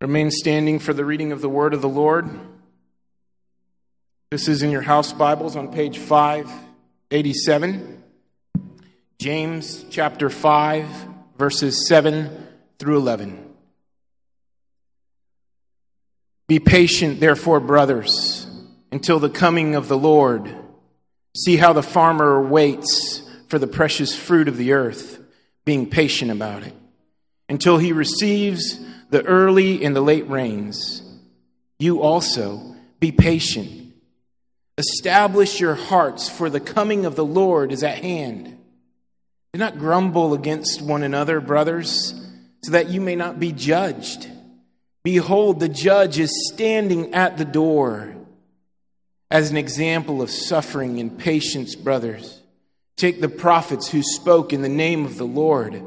Remain standing for the reading of the word of the Lord. This is in your house Bibles on page 587. James chapter 5, verses 7 through 11. Be patient, therefore, brothers, until the coming of the Lord. See how the farmer waits for the precious fruit of the earth, being patient about it, until he receives the early and the late rains. You also be patient. Establish your hearts, for the coming of the Lord is at hand. Do not grumble against one another, brothers, so that you may not be judged. Behold, the judge is standing at the door. As an example of suffering and patience, brothers, take the prophets who spoke in the name of the Lord.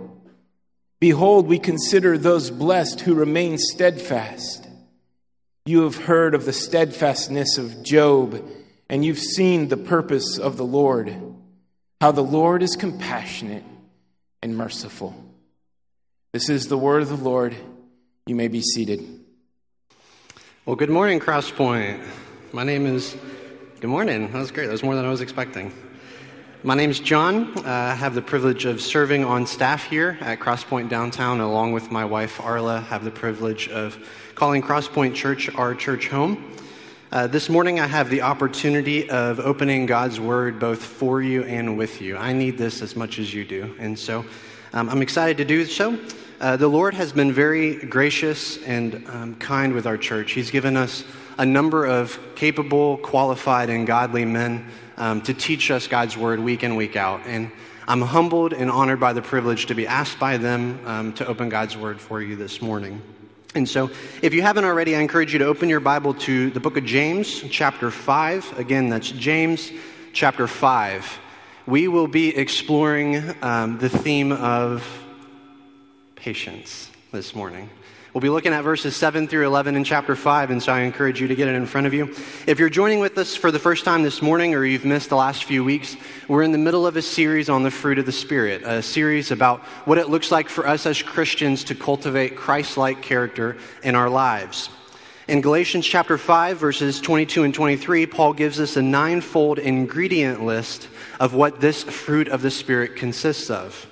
Behold, we consider those blessed who remain steadfast. You have heard of the steadfastness of Job, and you've seen the purpose of the Lord, how the Lord is compassionate and merciful. This is the word of the Lord. You may be seated. Well, good morning, Crosspoint. My name is. Good morning. That was great. That was more than I was expecting. My name is John. Uh, I have the privilege of serving on staff here at Crosspoint Downtown, along with my wife Arla. Have the privilege of calling Crosspoint Church our church home. Uh, this morning, I have the opportunity of opening God's Word both for you and with you. I need this as much as you do, and so um, I'm excited to do so. Uh, the Lord has been very gracious and um, kind with our church. He's given us a number of capable, qualified, and godly men um, to teach us God's word week in, week out. And I'm humbled and honored by the privilege to be asked by them um, to open God's word for you this morning. And so, if you haven't already, I encourage you to open your Bible to the book of James, chapter 5. Again, that's James, chapter 5. We will be exploring um, the theme of patience this morning. We'll be looking at verses 7 through 11 in chapter 5, and so I encourage you to get it in front of you. If you're joining with us for the first time this morning or you've missed the last few weeks, we're in the middle of a series on the fruit of the Spirit, a series about what it looks like for us as Christians to cultivate Christ like character in our lives. In Galatians chapter 5, verses 22 and 23, Paul gives us a ninefold ingredient list of what this fruit of the Spirit consists of.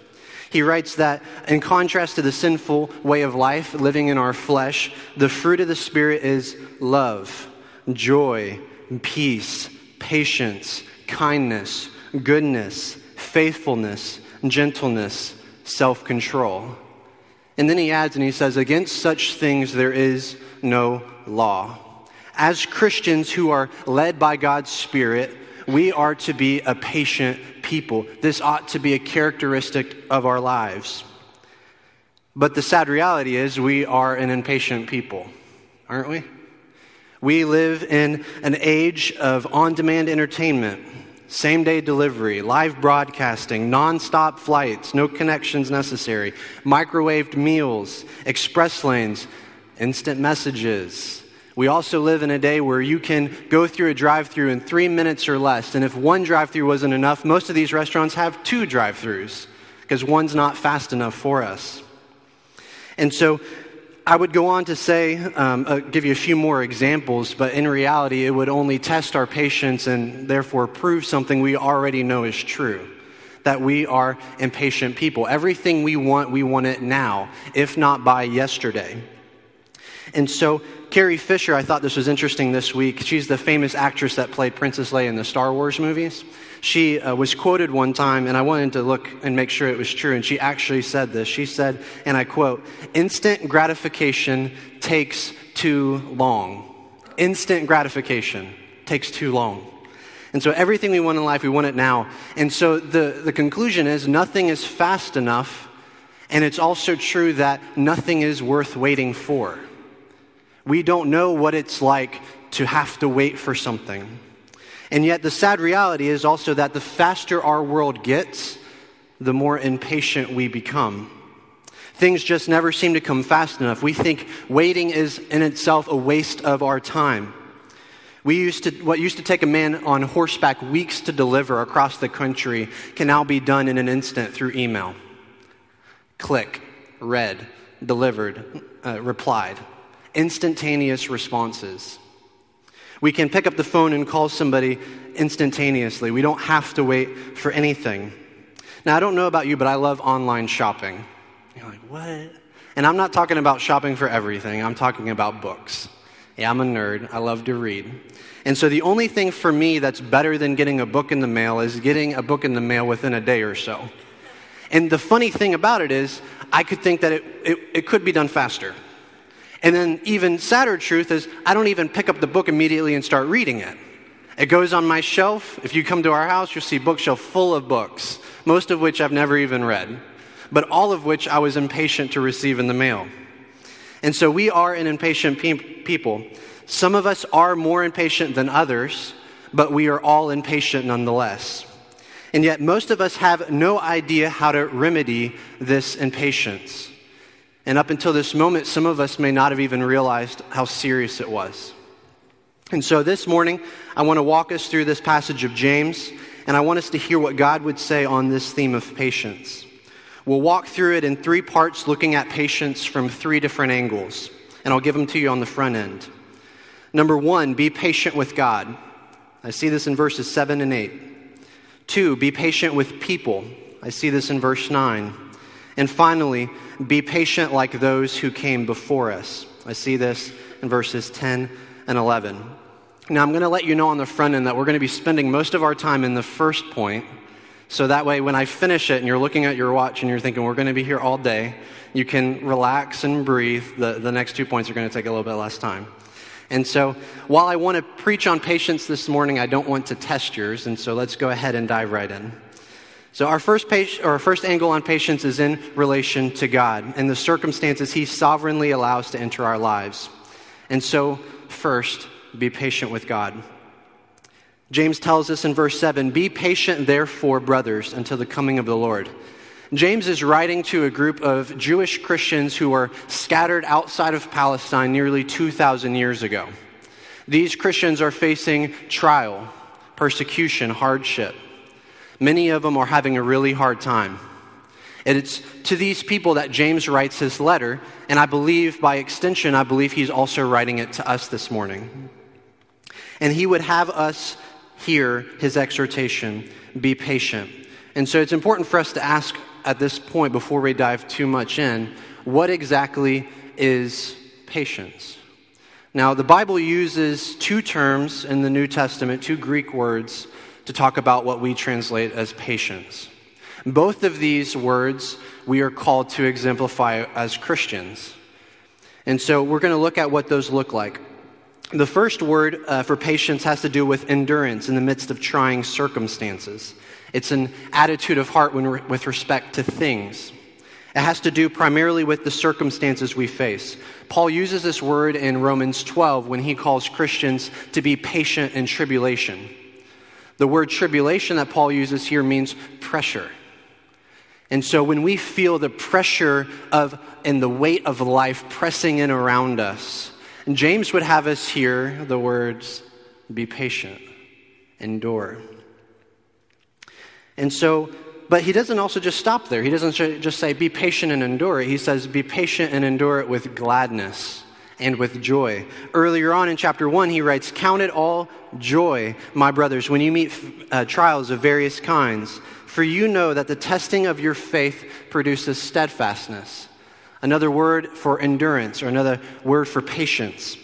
He writes that in contrast to the sinful way of life, living in our flesh, the fruit of the Spirit is love, joy, peace, patience, kindness, goodness, faithfulness, gentleness, self control. And then he adds and he says, Against such things there is no law. As Christians who are led by God's Spirit, we are to be a patient people. This ought to be a characteristic of our lives. But the sad reality is, we are an impatient people, aren't we? We live in an age of on demand entertainment, same day delivery, live broadcasting, non-stop flights, no connections necessary, microwaved meals, express lanes, instant messages, we also live in a day where you can go through a drive through in three minutes or less. And if one drive through wasn't enough, most of these restaurants have two drive throughs because one's not fast enough for us. And so I would go on to say, um, uh, give you a few more examples, but in reality, it would only test our patience and therefore prove something we already know is true that we are impatient people. Everything we want, we want it now, if not by yesterday. And so Carrie Fisher, I thought this was interesting this week. She's the famous actress that played Princess Leia in the Star Wars movies. She uh, was quoted one time, and I wanted to look and make sure it was true, and she actually said this. She said, and I quote, instant gratification takes too long. Instant gratification takes too long. And so everything we want in life, we want it now. And so the, the conclusion is nothing is fast enough, and it's also true that nothing is worth waiting for. We don't know what it's like to have to wait for something. And yet, the sad reality is also that the faster our world gets, the more impatient we become. Things just never seem to come fast enough. We think waiting is in itself a waste of our time. We used to, what used to take a man on horseback weeks to deliver across the country can now be done in an instant through email. Click, read, delivered, uh, replied instantaneous responses. We can pick up the phone and call somebody instantaneously. We don't have to wait for anything. Now, I don't know about you, but I love online shopping. You're like, what? And I'm not talking about shopping for everything, I'm talking about books. Yeah, I'm a nerd. I love to read. And so the only thing for me that's better than getting a book in the mail is getting a book in the mail within a day or so. And the funny thing about it is, I could think that it, it, it could be done faster. And then, even sadder truth is, I don't even pick up the book immediately and start reading it. It goes on my shelf. If you come to our house, you'll see a bookshelf full of books, most of which I've never even read, but all of which I was impatient to receive in the mail. And so we are an impatient pe- people. Some of us are more impatient than others, but we are all impatient nonetheless. And yet, most of us have no idea how to remedy this impatience. And up until this moment, some of us may not have even realized how serious it was. And so this morning, I want to walk us through this passage of James, and I want us to hear what God would say on this theme of patience. We'll walk through it in three parts, looking at patience from three different angles. And I'll give them to you on the front end. Number one, be patient with God. I see this in verses 7 and 8. Two, be patient with people. I see this in verse 9. And finally, be patient like those who came before us. I see this in verses 10 and 11. Now, I'm going to let you know on the front end that we're going to be spending most of our time in the first point so that way, when I finish it and you're looking at your watch and you're thinking, we're going to be here all day, you can relax and breathe. The, the next two points are going to take a little bit less time. And so, while I want to preach on patience this morning, I don't want to test yours. And so, let's go ahead and dive right in. So, our first, page, or our first angle on patience is in relation to God and the circumstances He sovereignly allows to enter our lives. And so, first, be patient with God. James tells us in verse 7 Be patient, therefore, brothers, until the coming of the Lord. James is writing to a group of Jewish Christians who were scattered outside of Palestine nearly 2,000 years ago. These Christians are facing trial, persecution, hardship. Many of them are having a really hard time. And it's to these people that James writes his letter, and I believe, by extension, I believe he's also writing it to us this morning. And he would have us hear his exhortation be patient. And so it's important for us to ask at this point, before we dive too much in, what exactly is patience? Now, the Bible uses two terms in the New Testament, two Greek words, to talk about what we translate as patience. Both of these words we are called to exemplify as Christians. And so we're going to look at what those look like. The first word uh, for patience has to do with endurance in the midst of trying circumstances. It's an attitude of heart when, with respect to things. It has to do primarily with the circumstances we face. Paul uses this word in Romans 12 when he calls Christians to be patient in tribulation. The word tribulation that Paul uses here means pressure. And so when we feel the pressure of and the weight of life pressing in around us, and James would have us hear the words, be patient, endure. And so, but he doesn't also just stop there. He doesn't just say, be patient and endure it. He says, be patient and endure it with gladness and with joy. Earlier on in chapter 1, he writes, Count it all joy, my brothers, when you meet uh, trials of various kinds, for you know that the testing of your faith produces steadfastness another word for endurance, or another word for patience.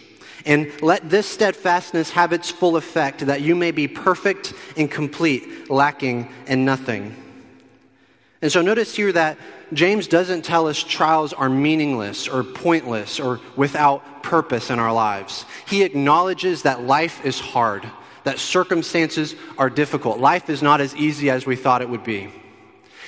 And let this steadfastness have its full effect, that you may be perfect and complete, lacking in nothing. And so notice here that James doesn't tell us trials are meaningless or pointless or without purpose in our lives. He acknowledges that life is hard, that circumstances are difficult. Life is not as easy as we thought it would be.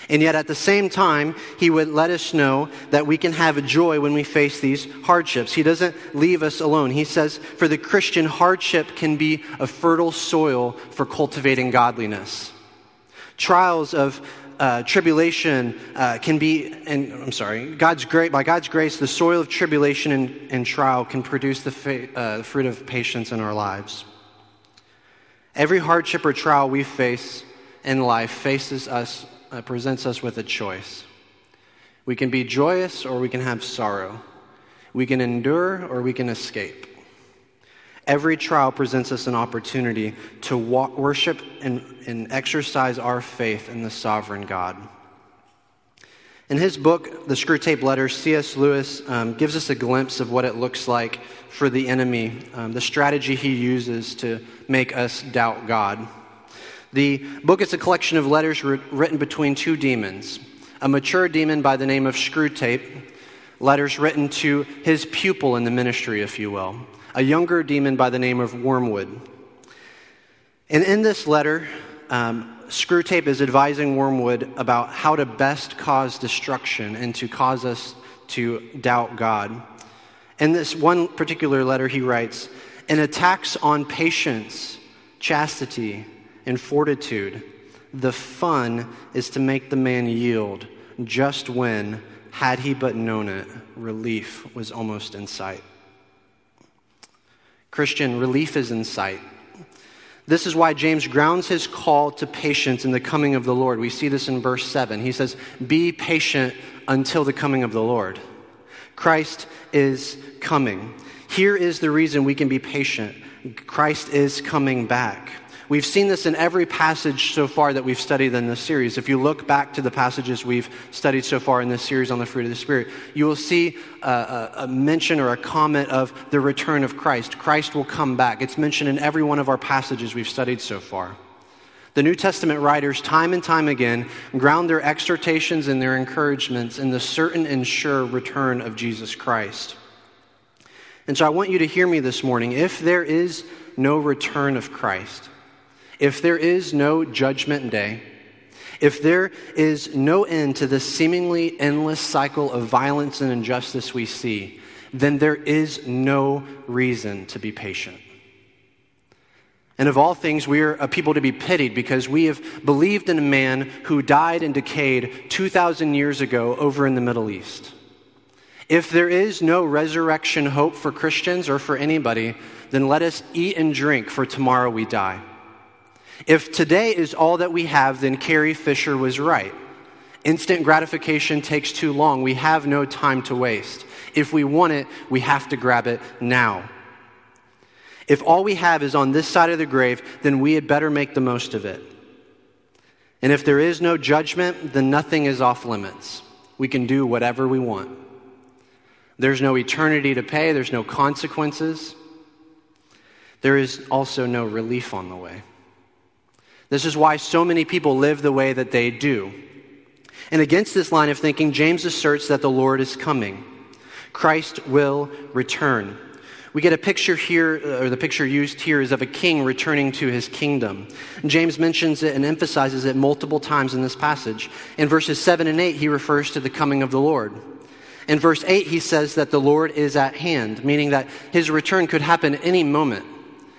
And yet, at the same time, he would let us know that we can have a joy when we face these hardships. He doesn't leave us alone. He says, for the Christian, hardship can be a fertile soil for cultivating godliness. Trials of uh, tribulation uh, can be, and I'm sorry, God's great, by God's grace, the soil of tribulation and, and trial can produce the, fa- uh, fruit of patience in our lives. Every hardship or trial we face in life faces us uh, presents us with a choice. We can be joyous or we can have sorrow. We can endure or we can escape. Every trial presents us an opportunity to walk, worship and, and exercise our faith in the sovereign God. In his book, The Screwtape Letters, C.S. Lewis um, gives us a glimpse of what it looks like for the enemy, um, the strategy he uses to make us doubt God. The book is a collection of letters written between two demons a mature demon by the name of Screwtape, letters written to his pupil in the ministry, if you will, a younger demon by the name of Wormwood. And in this letter, um, Screwtape is advising Wormwood about how to best cause destruction and to cause us to doubt God. In this one particular letter, he writes, In attacks on patience, chastity, and fortitude, the fun is to make the man yield just when, had he but known it, relief was almost in sight. Christian, relief is in sight. This is why James grounds his call to patience in the coming of the Lord. We see this in verse 7. He says, Be patient until the coming of the Lord. Christ is coming. Here is the reason we can be patient Christ is coming back. We've seen this in every passage so far that we've studied in this series. If you look back to the passages we've studied so far in this series on the fruit of the Spirit, you will see a, a, a, mention or a comment of the return of Christ. Christ will come back. It's mentioned in every one of our passages we've studied so far. The New Testament writers, time and time again, ground their exhortations and their encouragements in the certain and sure return of Jesus Christ. And so I want you to hear me this morning. If there is no return of Christ, if there is no judgment day, if there is no end to the seemingly endless cycle of violence and injustice we see, then there is no reason to be patient. And of all things, we are a people to be pitied because we have believed in a man who died and decayed 2,000 years ago over in the Middle East. If there is no resurrection hope for Christians or for anybody, then let us eat and drink, for tomorrow we die. If today is all that we have, then Carrie Fisher was right. Instant gratification takes too long. We have no time to waste. If we want it, we have to grab it now. If all we have is on this side of the grave, then we had better make the most of it. And if there is no judgment, then nothing is off limits. We can do whatever we want. There's no eternity to pay, there's no consequences. There is also no relief on the way. This is why so many people live the way that they do. And against this line of thinking, James asserts that the Lord is coming. Christ will return. We get a picture here, uh, or the picture used here is of a king returning to his kingdom. James mentions it and emphasizes it multiple times in this passage. In verses 7 and 8, he refers to the coming of the Lord. In verse 8, he says that the Lord is at hand, meaning that his return could happen any moment.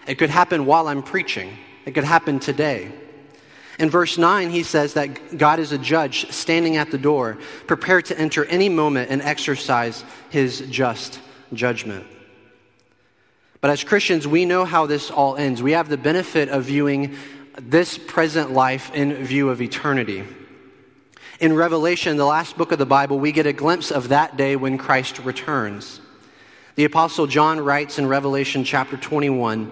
It could happen while I'm preaching. It could happen today. In verse 9, he says that God is a judge standing at the door, prepared to enter any moment and exercise his just judgment. But as Christians, we know how this all ends. We have the benefit of viewing this present life in view of eternity. In Revelation, the last book of the Bible, we get a glimpse of that day when Christ returns. The Apostle John writes in Revelation chapter 21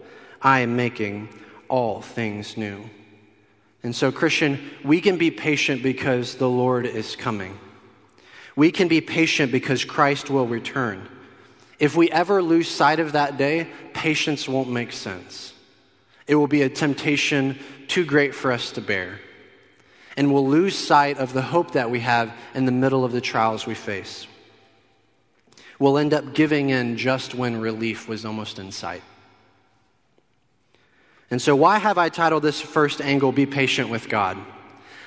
I am making all things new. And so, Christian, we can be patient because the Lord is coming. We can be patient because Christ will return. If we ever lose sight of that day, patience won't make sense. It will be a temptation too great for us to bear. And we'll lose sight of the hope that we have in the middle of the trials we face. We'll end up giving in just when relief was almost in sight. And so, why have I titled this first angle, Be Patient with God?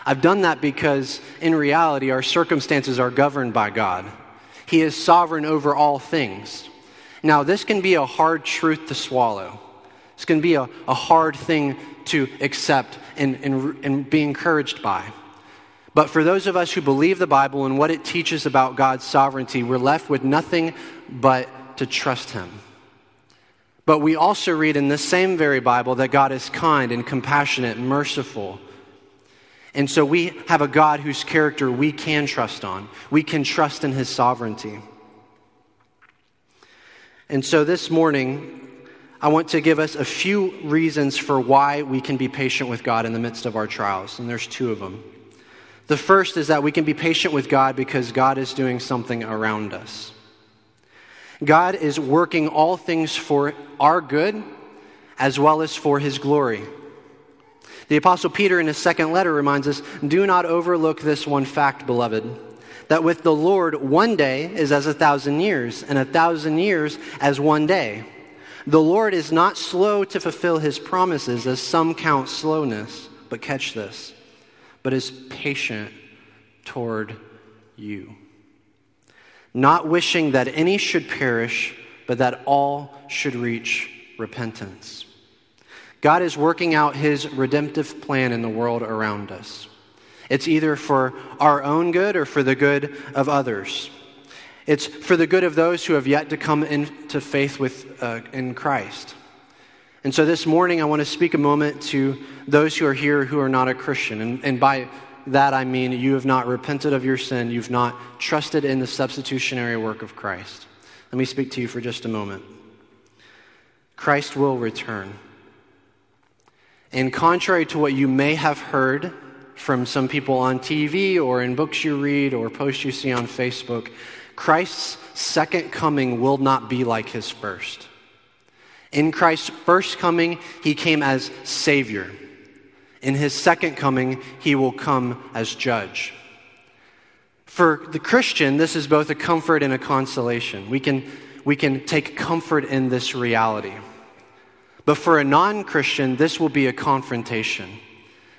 I've done that because in reality, our circumstances are governed by God. He is sovereign over all things. Now, this can be a hard truth to swallow. It's going to be a, a hard thing to accept and, and, and be encouraged by. But for those of us who believe the Bible and what it teaches about God's sovereignty, we're left with nothing but to trust Him. But we also read in this same very Bible that God is kind and compassionate, merciful. And so we have a God whose character we can trust on. We can trust in His sovereignty. And so this morning, I want to give us a few reasons for why we can be patient with God in the midst of our trials. And there's two of them. The first is that we can be patient with God because God is doing something around us. God is working all things for our good as well as for his glory. The Apostle Peter, in his second letter, reminds us do not overlook this one fact, beloved, that with the Lord, one day is as a thousand years, and a thousand years as one day. The Lord is not slow to fulfill his promises, as some count slowness, but catch this but is patient toward you. Not wishing that any should perish, but that all should reach repentance. God is working out his redemptive plan in the world around us. It's either for our own good or for the good of others. It's for the good of those who have yet to come into faith with, uh, in Christ. And so this morning, I want to speak a moment to those who are here who are not a Christian. And, and by that, I mean you have not repented of your sin, you've not trusted in the substitutionary work of Christ. Let me speak to you for just a moment. Christ will return. And contrary to what you may have heard from some people on TV or in books you read or posts you see on Facebook, Christ's second coming will not be like his first. In Christ's first coming, he came as Savior. In his second coming, he will come as judge. For the Christian, this is both a comfort and a consolation. We can, we can take comfort in this reality. But for a non Christian, this will be a confrontation,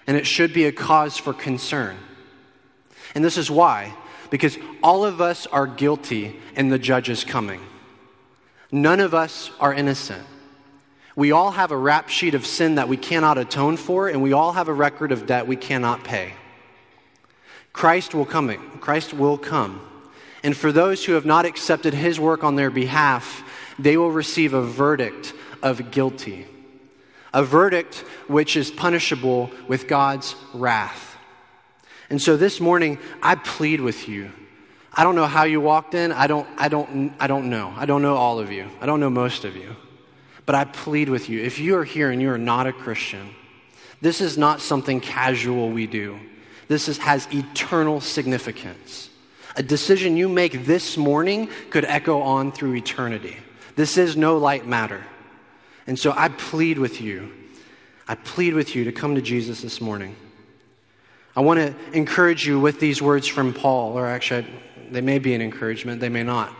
and it should be a cause for concern. And this is why because all of us are guilty in the judge is coming. None of us are innocent. We all have a rap sheet of sin that we cannot atone for, and we all have a record of debt we cannot pay. Christ will come. Christ will come. And for those who have not accepted his work on their behalf, they will receive a verdict of guilty. A verdict which is punishable with God's wrath. And so this morning, I plead with you. I don't know how you walked in. I don't, I don't, I don't know. I don't know all of you. I don't know most of you. But I plead with you if you are here and you are not a Christian, this is not something casual we do. This is, has eternal significance. A decision you make this morning could echo on through eternity. This is no light matter. And so I plead with you. I plead with you to come to Jesus this morning. I want to encourage you with these words from Paul, or actually, they may be an encouragement, they may not.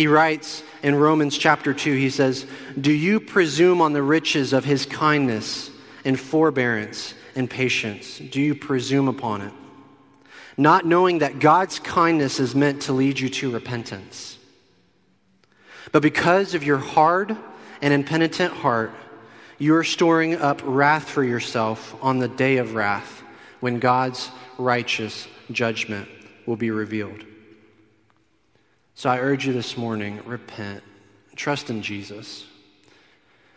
He writes in Romans chapter 2, he says, Do you presume on the riches of his kindness and forbearance and patience? Do you presume upon it? Not knowing that God's kindness is meant to lead you to repentance. But because of your hard and impenitent heart, you are storing up wrath for yourself on the day of wrath when God's righteous judgment will be revealed. So I urge you this morning repent, trust in Jesus.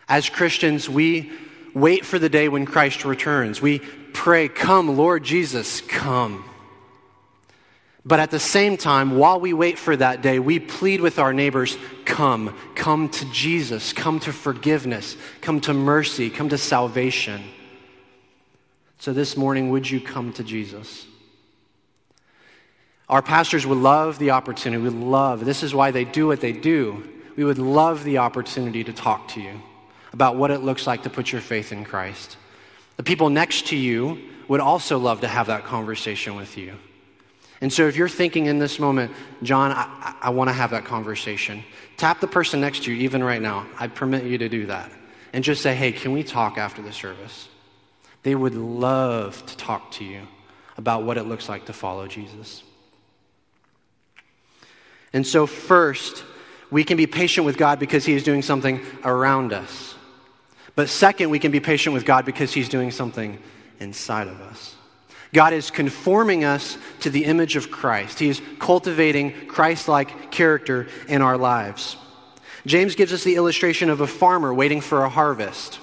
As Christians, we wait for the day when Christ returns. We pray, Come, Lord Jesus, come. But at the same time, while we wait for that day, we plead with our neighbors come, come to Jesus, come to forgiveness, come to mercy, come to salvation. So this morning, would you come to Jesus? Our pastors would love the opportunity. We love, this is why they do what they do. We would love the opportunity to talk to you about what it looks like to put your faith in Christ. The people next to you would also love to have that conversation with you. And so, if you're thinking in this moment, John, I, I want to have that conversation, tap the person next to you, even right now. I permit you to do that. And just say, hey, can we talk after the service? They would love to talk to you about what it looks like to follow Jesus. And so, first, we can be patient with God because He is doing something around us. But second, we can be patient with God because He's doing something inside of us. God is conforming us to the image of Christ. He is cultivating Christ like character in our lives. James gives us the illustration of a farmer waiting for a harvest.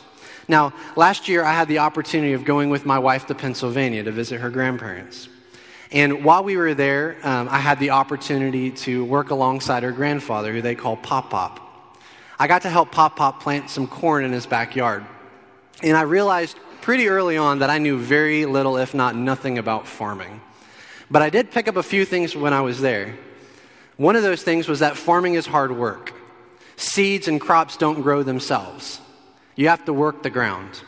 Now, last year I had the opportunity of going with my wife to Pennsylvania to visit her grandparents. And while we were there, um, I had the opportunity to work alongside her grandfather, who they call Pop Pop. I got to help Pop Pop plant some corn in his backyard. And I realized pretty early on that I knew very little, if not nothing, about farming. But I did pick up a few things when I was there. One of those things was that farming is hard work. Seeds and crops don't grow themselves, you have to work the ground.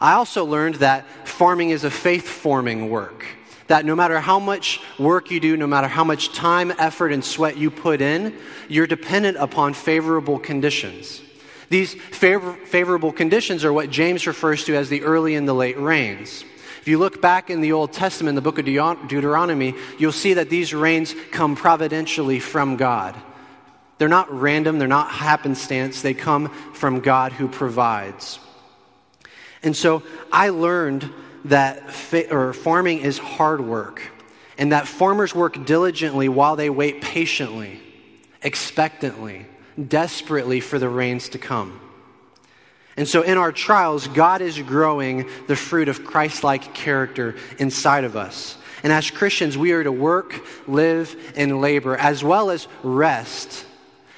I also learned that farming is a faith forming work that no matter how much work you do, no matter how much time, effort, and sweat you put in, you're dependent upon favorable conditions. These favor- favorable conditions are what James refers to as the early and the late rains. If you look back in the Old Testament, the book of Deuteronomy, you'll see that these rains come providentially from God. They're not random, they're not happenstance, they come from God who provides. And so I learned that or farming is hard work and that farmers work diligently while they wait patiently, expectantly, desperately for the rains to come. And so in our trials, God is growing the fruit of Christ like character inside of us. And as Christians, we are to work, live, and labor, as well as rest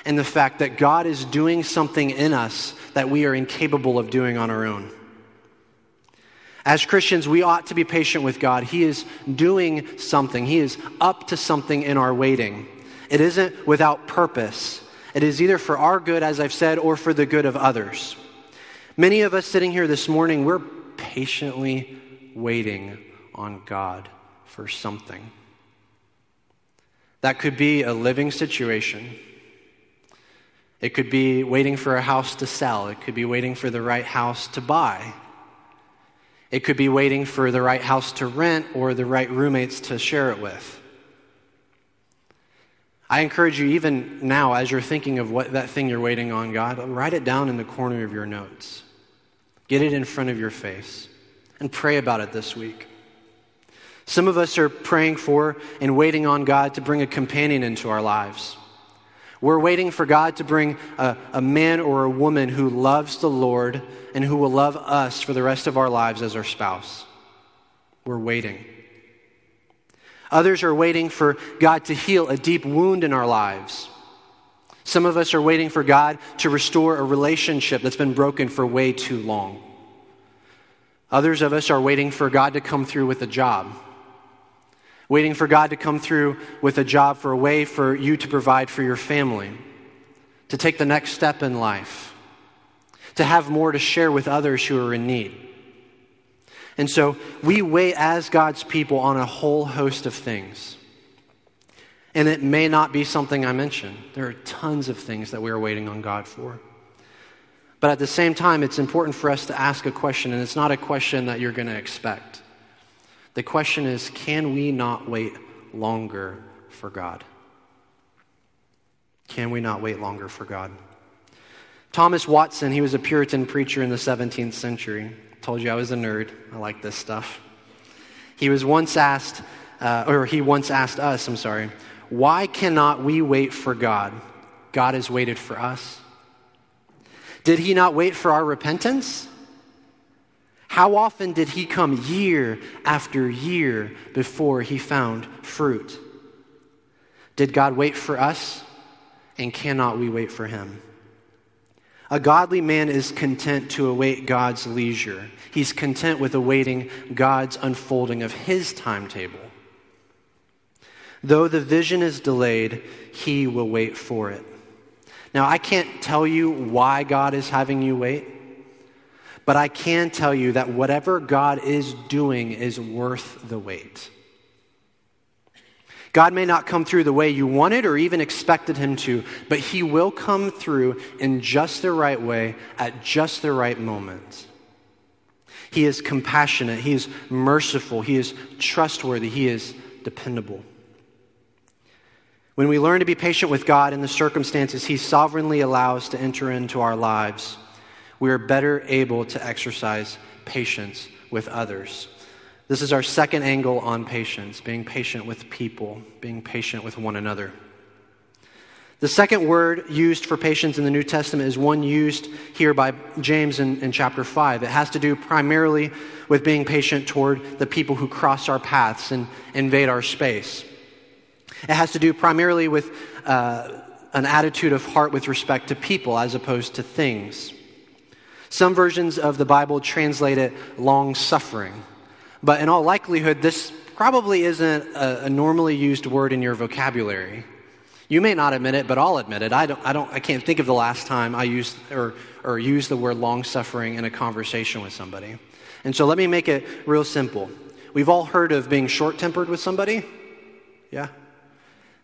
in the fact that God is doing something in us that we are incapable of doing on our own. As Christians, we ought to be patient with God. He is doing something, He is up to something in our waiting. It isn't without purpose. It is either for our good, as I've said, or for the good of others. Many of us sitting here this morning, we're patiently waiting on God for something. That could be a living situation. It could be waiting for a house to sell. It could be waiting for the right house to buy. It could be waiting for the right house to rent or the right roommates to share it with. I encourage you, even now, as you're thinking of what that thing you're waiting on, God, write it down in the corner of your notes. Get it in front of your face and pray about it this week. Some of us are praying for and waiting on God to bring a companion into our lives. We're waiting for God to bring a, a, man or a woman who loves the Lord and who will love us for the rest of our lives as our spouse. We're waiting. Others are waiting for God to heal a deep wound in our lives. Some of us are waiting for God to restore a relationship that's been broken for way too long. Others of us are waiting for God to come through with a job waiting for God to come through with a job for a way for you to provide for your family, to take the next step in life, to have more to share with others who are in need. And so we wait as God's people on a whole host of things. And it may not be something I mentioned. There are tons of things that we are waiting on God for. But at the same time, it's important for us to ask a question, and it's not a question that you're going to expect. The question is can we not wait longer for God? Can we not wait longer for God? Thomas Watson, he was a Puritan preacher in the 17th century. Told you I was a nerd. I like this stuff. He was once asked, uh, or he once asked us, I'm sorry, why cannot we wait for God? God has waited for us. Did he not wait for our repentance? How often did he come year after year before he found fruit? Did God wait for us? And cannot we wait for him? A godly man is content to await God's leisure. He's content with awaiting God's unfolding of his timetable. Though the vision is delayed, he will wait for it. Now, I can't tell you why God is having you wait. But I can tell you that whatever God is doing is worth the wait. God may not come through the way you wanted or even expected him to, but he will come through in just the right way at just the right moment. He is compassionate, he is merciful, he is trustworthy, he is dependable. When we learn to be patient with God in the circumstances He sovereignly allows to enter into our lives, we are better able to exercise patience with others. This is our second angle on patience being patient with people, being patient with one another. The second word used for patience in the New Testament is one used here by James in, in, chapter 5. It has to do primarily with being patient toward the people who cross our paths and invade our space. It has to do primarily with uh, an attitude of heart with respect to people as opposed to things. Some versions of the Bible translate it long suffering, but in all likelihood, this probably isn't a, a normally used word in your vocabulary. You may not admit it, but I'll admit it. I, don't, I, don't, I can't think of the last time I used or, or used the word long suffering in a conversation with somebody. And so let me make it real simple. We've all heard of being short tempered with somebody. Yeah?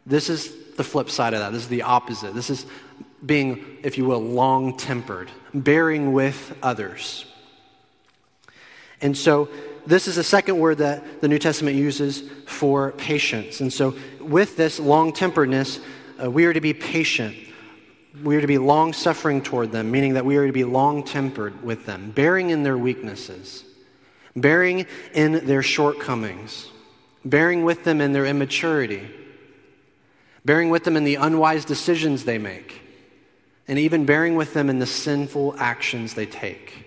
This is the flip side of that. This is the opposite. This is being, if you will, long tempered, bearing with others. And so, this is the second word that the New Testament uses for patience. And so, with this long temperedness, uh, we are to be patient. We are to be long suffering toward them, meaning that we are to be long tempered with them, bearing in their weaknesses, bearing in their shortcomings, bearing with them in their immaturity bearing with them in the unwise decisions they make, and even bearing with them in the sinful actions they take,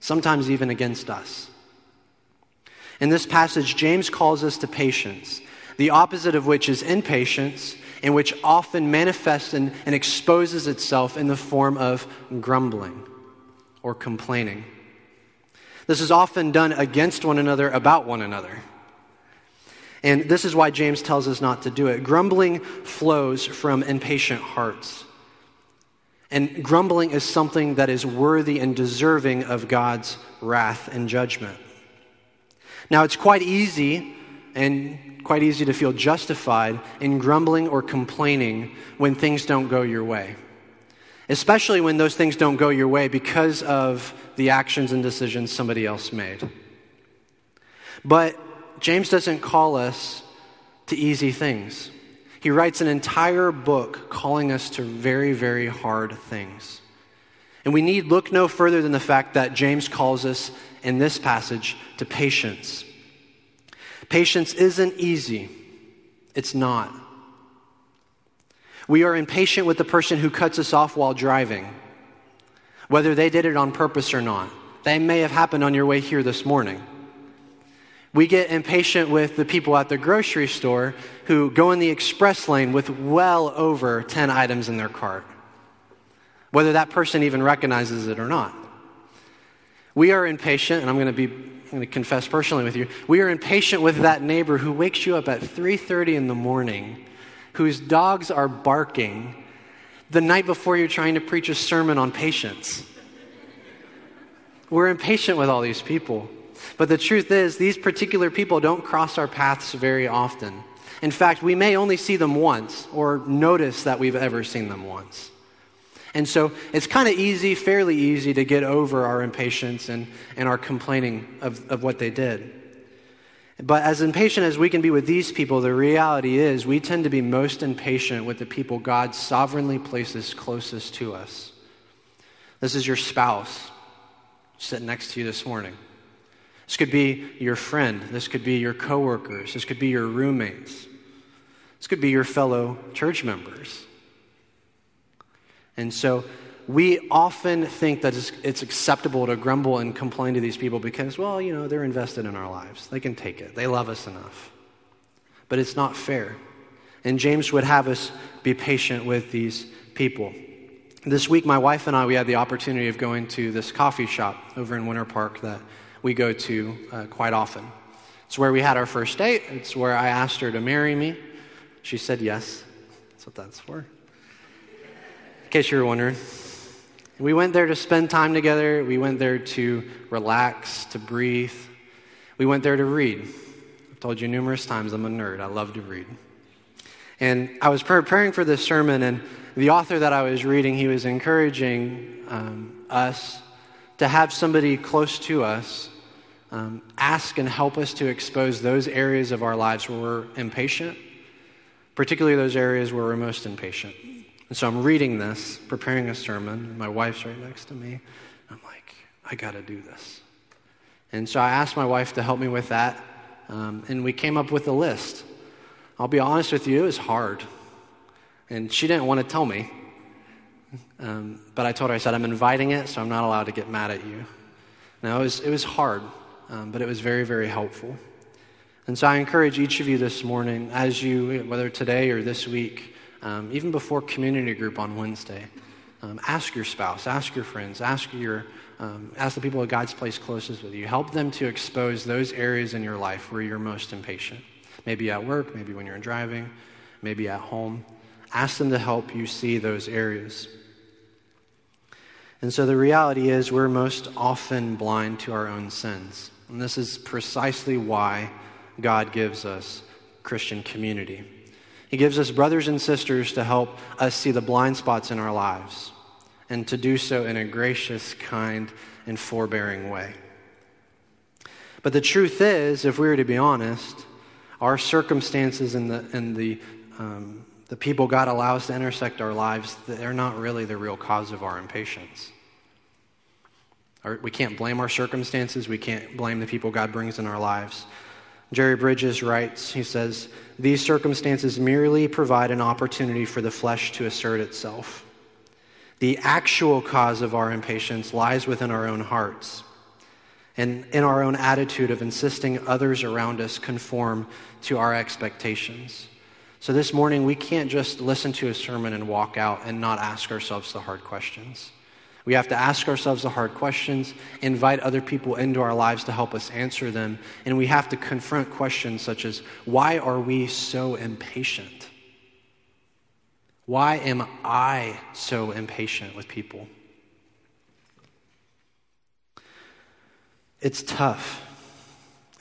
sometimes even against us. In this passage, James calls us to patience, the opposite of which is impatience, and which often manifests and, and exposes itself in the form of grumbling or complaining. This is often done against one another about one another. And this is why James tells us not to do it. Grumbling flows from impatient hearts. And grumbling is something that is worthy and deserving of God's wrath and judgment. Now, it's quite easy and quite easy to feel justified in grumbling or complaining when things don't go your way, especially when those things don't go your way because of the actions and decisions somebody else made. But James doesn't call us to easy things. He writes an entire book calling us to very, very hard things. And we need look no further than the fact that James calls us in this passage to patience. Patience isn't easy, it's not. We are impatient with the person who cuts us off while driving, whether they did it on purpose or not. They may have happened on your way here this morning. We get impatient with the people at the grocery store who go in the express lane with well over 10 items in their cart, whether that person even recognizes it or not. We are impatient, and I'm going to be I'm going to confess personally with you. We are impatient with that neighbor who wakes you up at 3:30 in the morning, whose dogs are barking the night before you're trying to preach a sermon on patience. We're impatient with all these people. But the truth is, these particular people don't cross our paths very often. In fact, we may only see them once or notice that we've ever seen them once. And so it's kind of easy, fairly easy, to get over our impatience and, and our complaining of, of what they did. But as impatient as we can be with these people, the reality is we tend to be most impatient with the people God sovereignly places closest to us. This is your spouse sitting next to you this morning. This could be your friend. This could be your coworkers. This could be your roommates. This could be your fellow church members. And so we often think that it's acceptable to grumble and complain to these people because, well, you know, they're invested in our lives. They can take it, they love us enough. But it's not fair. And James would have us be patient with these people. This week, my wife and I, we had the opportunity of going to this coffee shop over in Winter Park that we go to uh, quite often. It's where we had our first date. It's where I asked her to marry me. She said yes. That's what that's for. In case you were wondering. We went there to spend time together. We went there to relax, to breathe. We went there to read. I've told you numerous times I'm a nerd. I love to read. And I was preparing for this sermon, and the author that I was reading, he was encouraging um, us to have somebody close to us um, ask and help us to expose those areas of our lives where we're impatient, particularly those areas where we're most impatient. And so I'm reading this, preparing a sermon, my wife's right next to me. I'm like, I got to do this. And so I asked my wife to help me with that, um, and we came up with a list. I'll be honest with you, it was hard. And she didn't want to tell me. Um, but I told her, I said, I'm inviting it, so I'm not allowed to get mad at you. Now, it was, it was hard, um, but it was very, very helpful. And so I encourage each of you this morning, as you, whether today or this week, um, even before community group on Wednesday, um, ask your spouse, ask your friends, ask your, um, ask the people at God's place closest with you. Help them to expose those areas in your life where you're most impatient. Maybe at work, maybe when you're driving, maybe at home. Ask them to help you see those areas. And so the reality is, we're most often blind to our own sins. And this is precisely why God gives us Christian community. He gives us brothers and sisters to help us see the blind spots in our lives and to do so in a gracious, kind, and forbearing way. But the truth is, if we were to be honest, our circumstances and the, and the, um, the people God allows to intersect our lives, they're not really the real cause of our impatience. We can't blame our circumstances. We can't blame the people God brings in our lives. Jerry Bridges writes, he says, These circumstances merely provide an opportunity for the flesh to assert itself. The actual cause of our impatience lies within our own hearts and in our own attitude of insisting others around us conform to our expectations. So this morning, we can't just listen to a sermon and walk out and not ask ourselves the hard questions. We have to ask ourselves the hard questions, invite other people into our lives to help us answer them, and we have to confront questions such as why are we so impatient? Why am I so impatient with people? It's tough.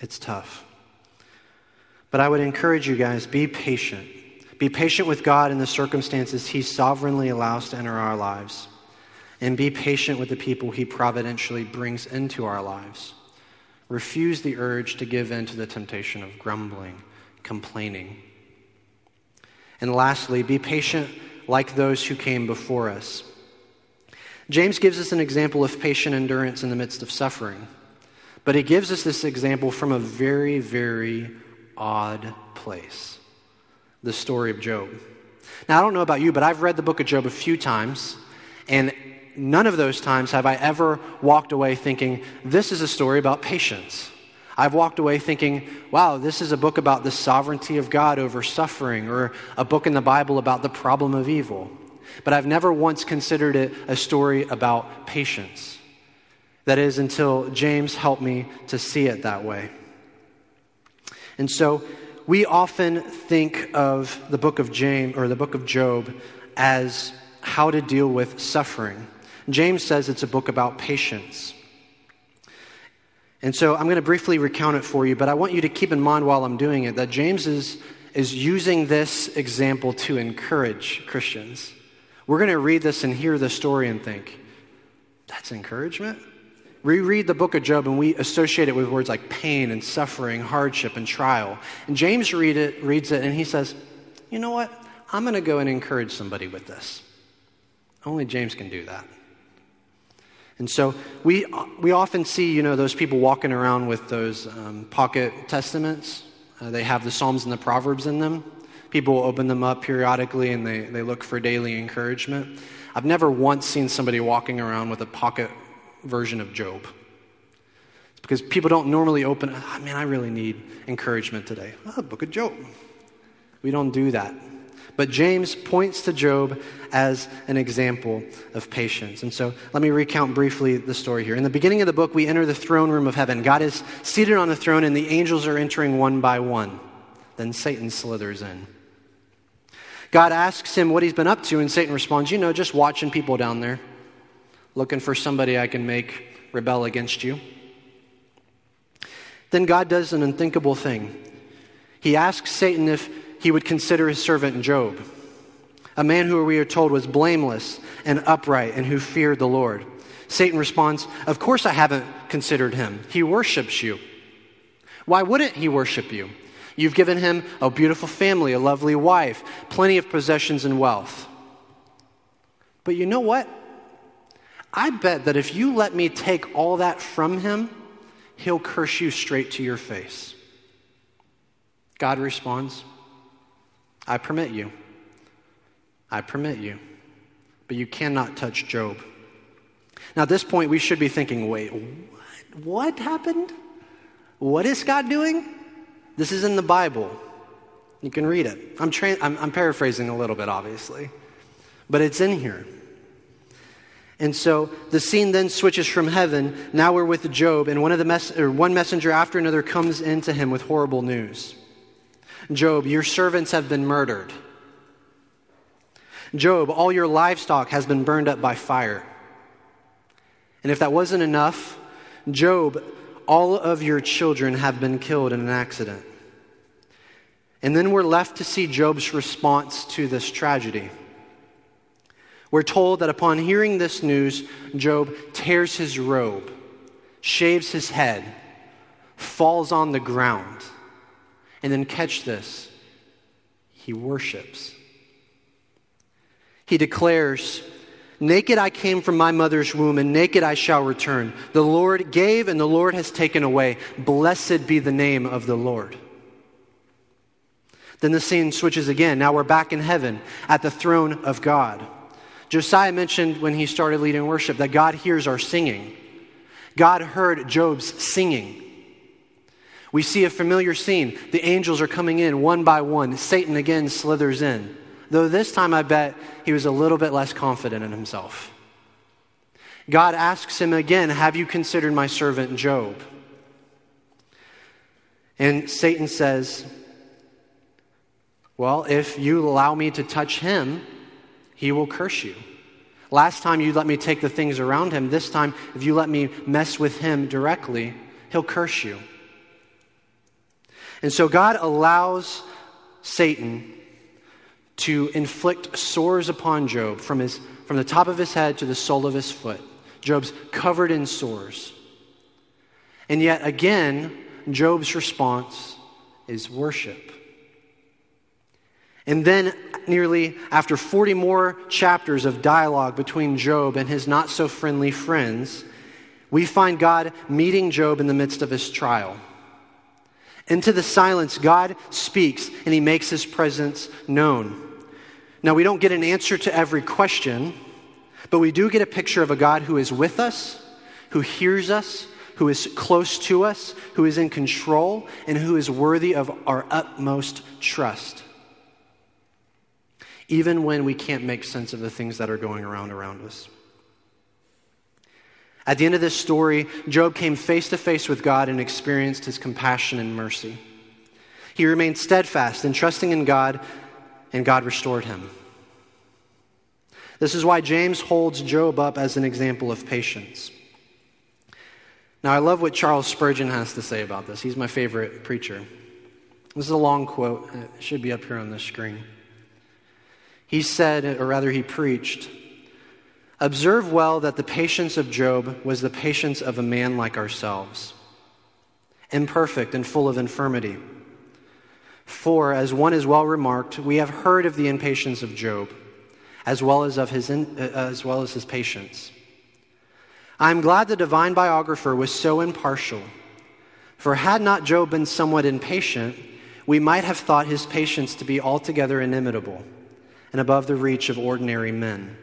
It's tough. But I would encourage you guys be patient. Be patient with God in the circumstances He sovereignly allows to enter our lives and be patient with the people he providentially brings into our lives. Refuse the urge to give in to the temptation of grumbling, complaining. And lastly, be patient like those who came before us. James gives us an example of patient endurance in the midst of suffering, but he gives us this example from a very, very odd place the story of Job. Now, I don't know about you, but I've read the book of Job a few times, and none of those times have I ever walked away thinking, this is a story about patience. I've walked away thinking, wow, this is a book about the sovereignty of God over suffering, or a book in the Bible about the problem of evil. But I've never once considered it a story about patience. That is, until James helped me to see it that way. And so we often think of the book of James or the book of Job as how to deal with suffering. James says it's a book about patience. And so I'm going to briefly recount it for you, but I want you to keep in mind while I'm doing it that James is, is using this example to encourage Christians. We're going to read this and hear the story and think, that's encouragement? We read the book of Job and we associate it with words like pain and suffering, hardship and trial. And James read it, reads it and he says, you know what? I'm going to go and encourage somebody with this. Only James can do that. And so we, we often see, you know, those people walking around with those um, pocket testaments. Uh, they have the Psalms and the Proverbs in them. People open them up periodically and they, they look for daily encouragement. I've never once seen somebody walking around with a pocket version of Job. It's because people don't normally open, oh, man, I really need encouragement today. Oh, book of Job. We don't do that. But James points to Job as an example of patience. And so let me recount briefly the story here. In the beginning of the book, we enter the throne room of heaven. God is seated on the throne, and the angels are entering one by one. Then Satan slithers in. God asks him what he's been up to, and Satan responds, You know, just watching people down there, looking for somebody I can make rebel against you. Then God does an unthinkable thing. He asks Satan if he would consider his servant Job, a man who we are told was blameless and upright and who feared the Lord. Satan responds, Of course I haven't considered him. He worships you. Why wouldn't he worship you? You've given him a beautiful family, a lovely wife, plenty of possessions and wealth. But you know what? I bet that if you let me take all that from him, he'll curse you straight to your face. God responds, I permit you. I permit you. But you cannot touch Job. Now, at this point, we should be thinking wait, what, what happened? What is God doing? This is in the Bible. You can read it. I'm, tra- I'm, I'm paraphrasing a little bit, obviously, but it's in here. And so the scene then switches from heaven. Now we're with Job, and one, of the or one messenger after another comes into him with horrible news. Job, your servants have been murdered. Job, all your livestock has been burned up by fire. And if that wasn't enough, Job, all of your children have been killed in an accident. And then we're left to see Job's response to this tragedy. We're told that upon hearing this news, Job tears his robe, shaves his head, falls on the ground, and then catch this, he worships. He declares, Naked I came from my mother's womb, and naked I shall return. The Lord gave, and the Lord has taken away. Blessed be the name of the Lord. Then the scene switches again. Now we're back in heaven at the throne of God. Josiah mentioned when he started leading worship that God hears our singing. God heard Job's singing. We see a familiar scene. The angels are coming in one by one. Satan again slithers in. Though this time I bet he was a little bit less confident in himself. God asks him again, Have you considered my servant Job? And Satan says, Well, if you allow me to touch him, he will curse you. Last time you let me take the things around him. This time, if you let me mess with him directly, he'll curse you. And so God allows Satan to inflict sores upon Job from, his, from the top of his head to the sole of his foot. Job's covered in sores. And yet again, Job's response is worship. And then, nearly after 40 more chapters of dialogue between Job and his not so friendly friends, we find God meeting Job in the midst of his trial. Into the silence, God speaks and he makes his presence known. Now, we don't get an answer to every question, but we do get a picture of a God who is with us, who hears us, who is close to us, who is in control, and who is worthy of our utmost trust even when we can't make sense of the things that are going around around us. At the end of this story, Job came face to face with God and experienced his compassion and mercy. He remained steadfast and trusting in God, and God restored him. This is why James holds Job up as an example of patience. Now, I love what Charles Spurgeon has to say about this. He's my favorite preacher. This is a long quote, it should be up here on the screen. He said, or rather, he preached, Observe well that the patience of Job was the patience of a man like ourselves, imperfect and full of infirmity. For, as one is well remarked, we have heard of the impatience of Job, as well as, of his in, uh, as, well as his patience. I am glad the divine biographer was so impartial, for had not Job been somewhat impatient, we might have thought his patience to be altogether inimitable and above the reach of ordinary men.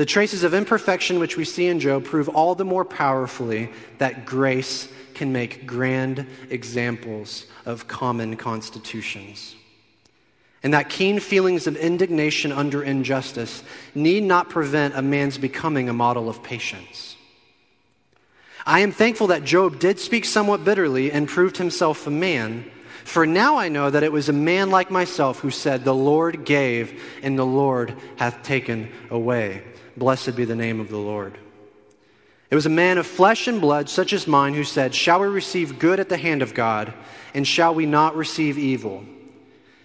The traces of imperfection which we see in Job prove all the more powerfully that grace can make grand examples of common constitutions. And that keen feelings of indignation under injustice need not prevent a man's becoming a model of patience. I am thankful that Job did speak somewhat bitterly and proved himself a man for now I know that it was a man like myself who said, The Lord gave, and the Lord hath taken away. Blessed be the name of the Lord. It was a man of flesh and blood, such as mine, who said, Shall we receive good at the hand of God, and shall we not receive evil?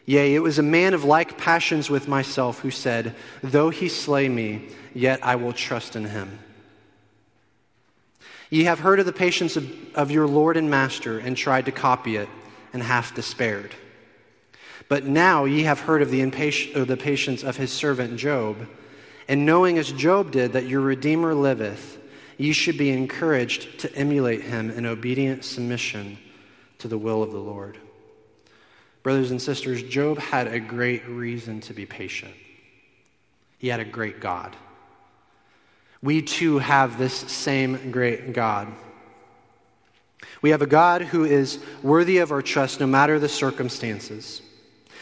Yea, it was a man of like passions with myself who said, Though he slay me, yet I will trust in him. Ye have heard of the patience of, of your Lord and Master, and tried to copy it and half despaired. But now ye have heard of the, impatient, of the patience of his servant Job, and knowing as Job did that your Redeemer liveth, ye should be encouraged to emulate him in obedient submission to the will of the Lord. Brothers and sisters, Job had a great reason to be patient. He had a great God. We too have this same great God. We have a God who is worthy of our trust no matter the circumstances.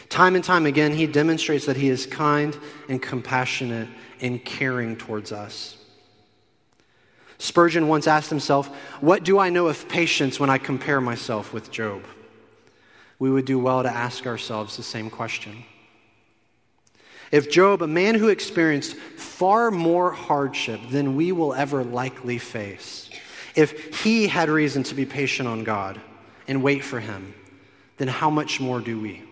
Time and time again, he demonstrates that he is kind and compassionate and caring towards us. Spurgeon once asked himself, What do I know of patience when I compare myself with Job? We would do well to ask ourselves the same question. If Job, a man who experienced far more hardship than we will ever likely face, if he had reason to be patient on God and wait for him, then how much more do we?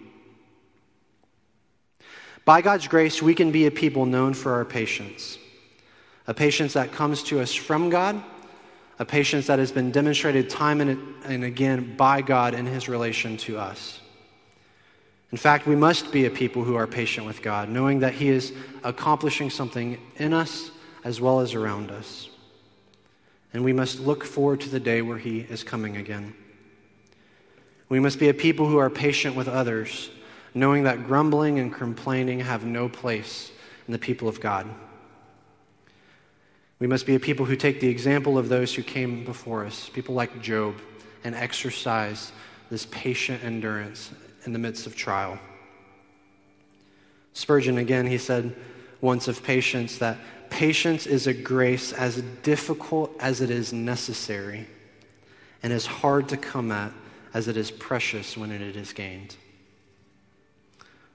By God's grace, we can be a people known for our patience. A patience that comes to us from God, a patience that has been demonstrated time and again by God in his relation to us. In fact, we must be a people who are patient with God, knowing that he is accomplishing something in us as well as around us. And we must look forward to the day where he is coming again. We must be a people who are patient with others knowing that grumbling and complaining have no place in the people of God. We must be a people who take the example of those who came before us, people like Job, and exercise this patient endurance in the midst of trial. Spurgeon, again, he said once of patience that patience is a grace as difficult as it is necessary and as hard to come at as it is precious when it is gained.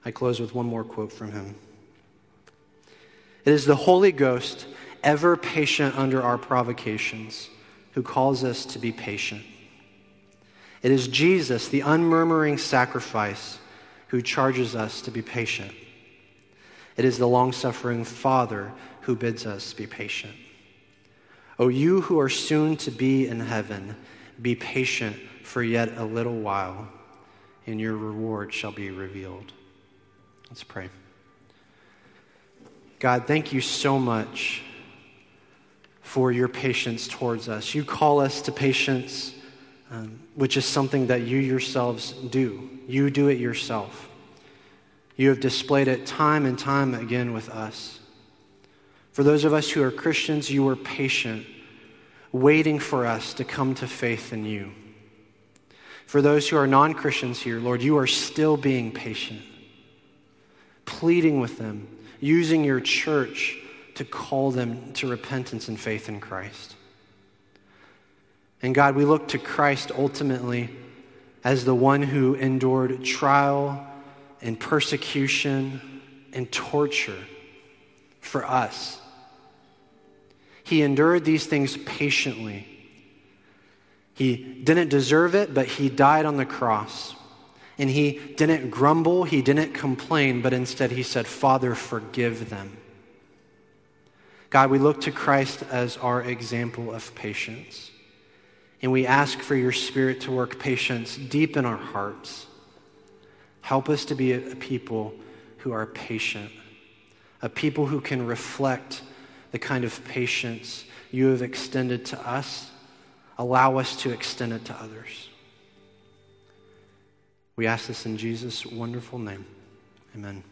I close with one more quote from him. It is the Holy Ghost, ever patient under our provocations, who calls us to be patient. It is Jesus, the unmurmuring sacrifice, who charges us to be patient. It is the long suffering Father who bids us be patient. O you who are soon to be in heaven, be patient for yet a little while, and your reward shall be revealed. Let's pray. God, thank you so much for your patience towards us. You call us to patience, um, which is something that you yourselves do. You do it yourself. You have displayed it time and time again with us. For those of us who are Christians, you are patient, waiting for us to come to faith in you. For those who are non Christians here, Lord, you are still being patient pleading with them, using your church to call them to repentance and faith in Christ. And God, we look to Christ ultimately as the one who endured trial and persecution and torture for us. He endured these things patiently. He didn't deserve it, but he died on the cross. And he didn't grumble, he didn't complain, but instead he said, Father, forgive them. God, we look to Christ as our example of patience. And we ask for your Spirit to work patience deep in our hearts. Help us to be a people who are patient, a people who can reflect the kind of patience you have extended to us. Allow us to extend it to others. We ask this in Jesus' wonderful name. Amen.